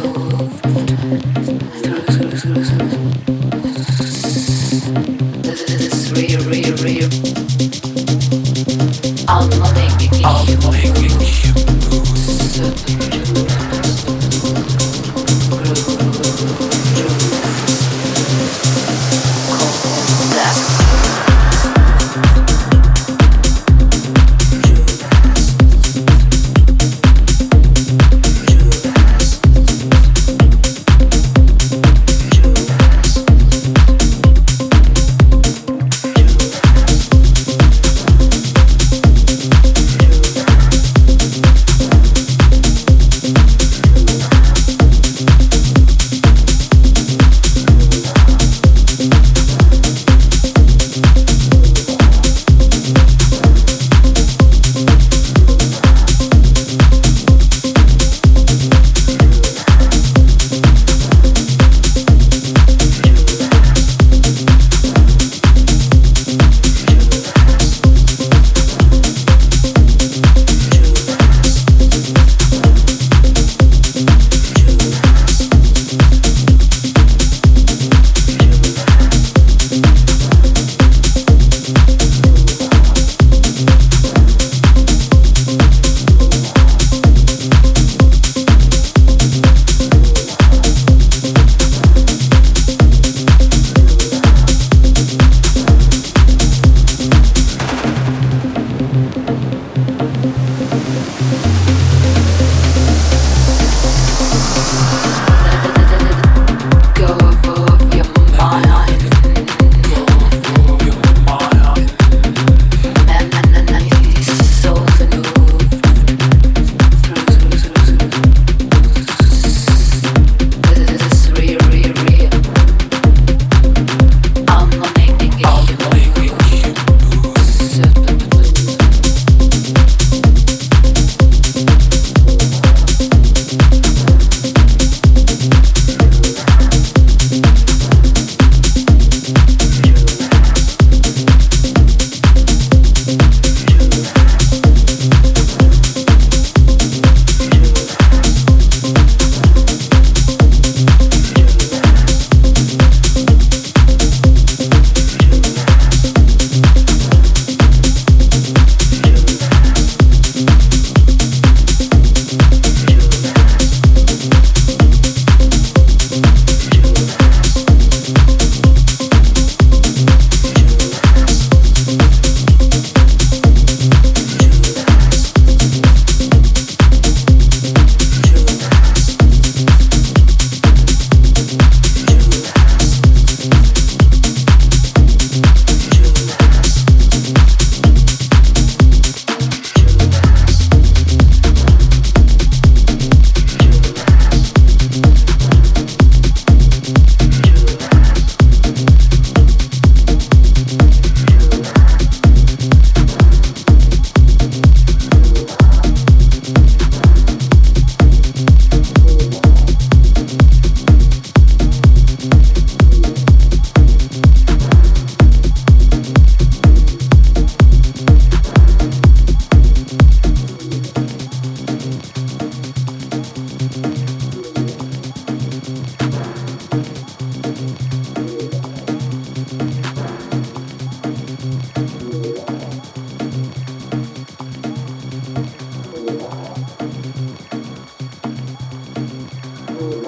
through, through, through, through.